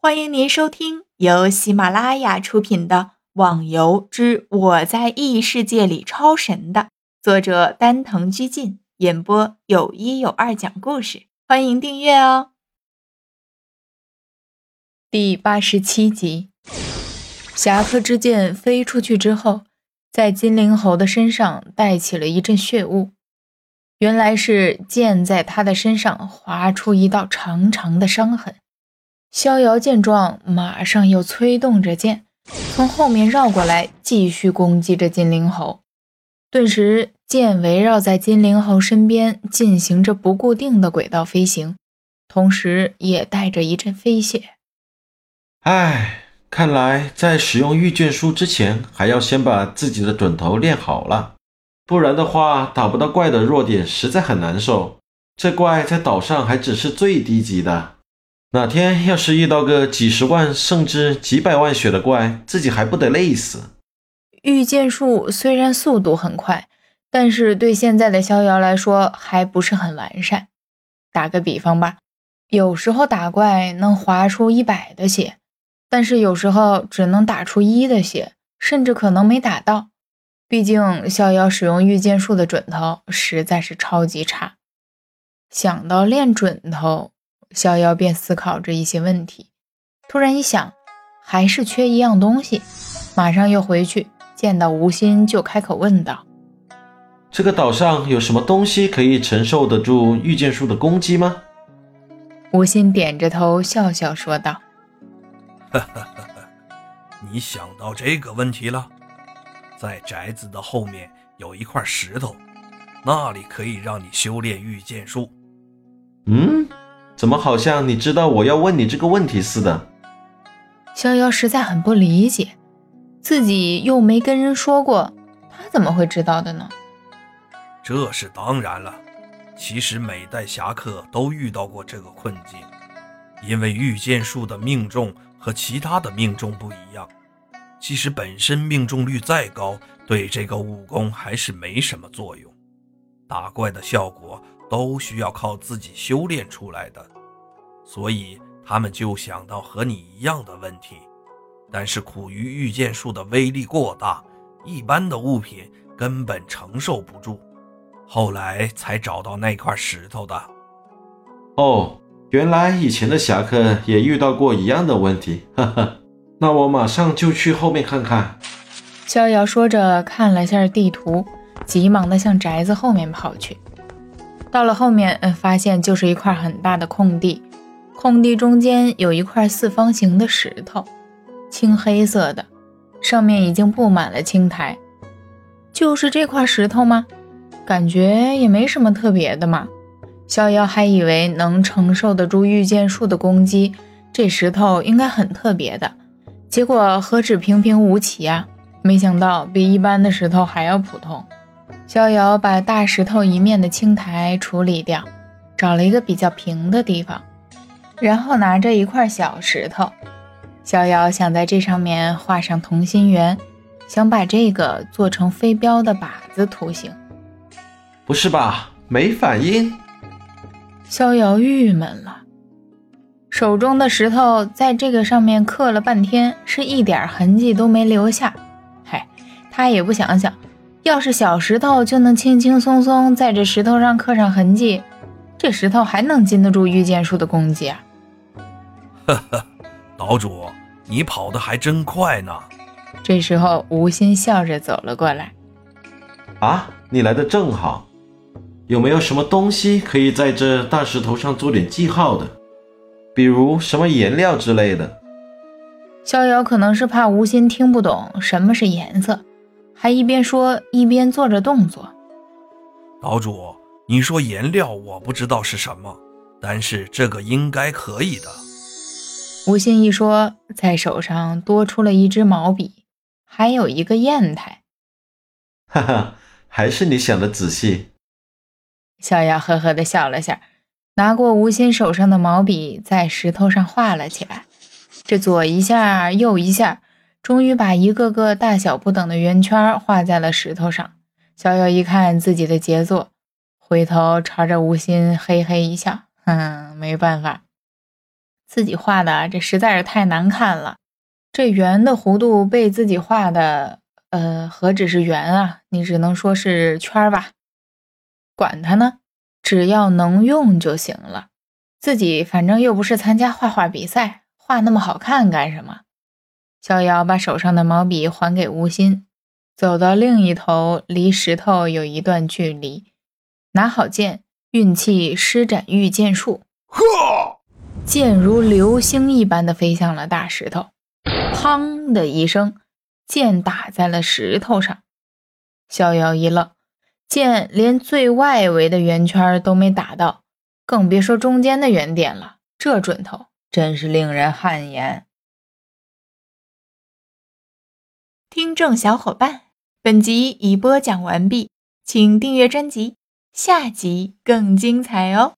欢迎您收听由喜马拉雅出品的《网游之我在异世界里超神》的作者丹藤居进演播，有一有二讲故事。欢迎订阅哦。第八十七集，侠客之剑飞出去之后，在金灵猴的身上带起了一阵血雾。原来是剑在他的身上划出一道长长的伤痕。逍遥见状，马上又催动着剑，从后面绕过来，继续攻击着金灵猴。顿时，剑围绕在金灵猴身边，进行着不固定的轨道飞行，同时也带着一阵飞屑。唉，看来在使用御卷书之前，还要先把自己的准头练好了，不然的话，打不到怪的弱点，实在很难受。这怪在岛上还只是最低级的。哪天要是遇到个几十万甚至几百万血的怪，自己还不得累死？御剑术虽然速度很快，但是对现在的逍遥来说还不是很完善。打个比方吧，有时候打怪能划出一百的血，但是有时候只能打出一的血，甚至可能没打到。毕竟逍遥使用御剑术的准头实在是超级差。想到练准头。逍遥便思考着一些问题，突然一想，还是缺一样东西，马上又回去见到吴昕，就开口问道：“这个岛上有什么东西可以承受得住御剑术的攻击吗？”吴昕点着头，笑笑说道：“哈哈哈哈，你想到这个问题了，在宅子的后面有一块石头，那里可以让你修炼御剑术。”嗯。怎么好像你知道我要问你这个问题似的？逍遥实在很不理解，自己又没跟人说过，他怎么会知道的呢？这是当然了，其实每代侠客都遇到过这个困境，因为御剑术的命中和其他的命中不一样，即使本身命中率再高，对这个武功还是没什么作用，打怪的效果。都需要靠自己修炼出来的，所以他们就想到和你一样的问题，但是苦于御剑术的威力过大，一般的物品根本承受不住，后来才找到那块石头的。哦，原来以前的侠客也遇到过一样的问题，哈哈，那我马上就去后面看看。逍遥说着，看了下地图，急忙的向宅子后面跑去。到了后面，嗯，发现就是一块很大的空地，空地中间有一块四方形的石头，青黑色的，上面已经布满了青苔。就是这块石头吗？感觉也没什么特别的嘛。逍遥还以为能承受得住御剑术的攻击，这石头应该很特别的，结果何止平平无奇啊！没想到比一般的石头还要普通。逍遥把大石头一面的青苔处理掉，找了一个比较平的地方，然后拿着一块小石头，逍遥想在这上面画上同心圆，想把这个做成飞镖的靶子图形。不是吧？没反应？逍遥郁闷了，手中的石头在这个上面刻了半天，是一点痕迹都没留下。嗨，他也不想想。要是小石头就能轻轻松松在这石头上刻上痕迹，这石头还能经得住御剑术的攻击啊！呵呵，岛主，你跑得还真快呢。这时候，吴心笑着走了过来。啊，你来的正好。有没有什么东西可以在这大石头上做点记号的？比如什么颜料之类的？逍遥可能是怕吴心听不懂什么是颜色。还一边说一边做着动作。岛主，你说颜料，我不知道是什么，但是这个应该可以的。吴昕一说，在手上多出了一支毛笔，还有一个砚台。哈哈，还是你想的仔细。小雅呵呵的笑了下，拿过吴昕手上的毛笔，在石头上画了起来，这左一下，右一下。终于把一个个大小不等的圆圈画在了石头上。逍遥一看自己的杰作，回头朝着吴昕嘿嘿一笑：“哼，没办法。”自己画的这实在是太难看了。这圆的弧度被自己画的，呃，何止是圆啊？你只能说是圈吧。管他呢，只要能用就行了。自己反正又不是参加画画比赛，画那么好看干什么？逍遥把手上的毛笔还给吴昕，走到另一头，离石头有一段距离，拿好剑，运气施展御剑术，呵，剑如流星一般的飞向了大石头，砰的一声，剑打在了石头上。逍遥一愣，剑连最外围的圆圈都没打到，更别说中间的圆点了。这准头真是令人汗颜。听众小伙伴，本集已播讲完毕，请订阅专辑，下集更精彩哦。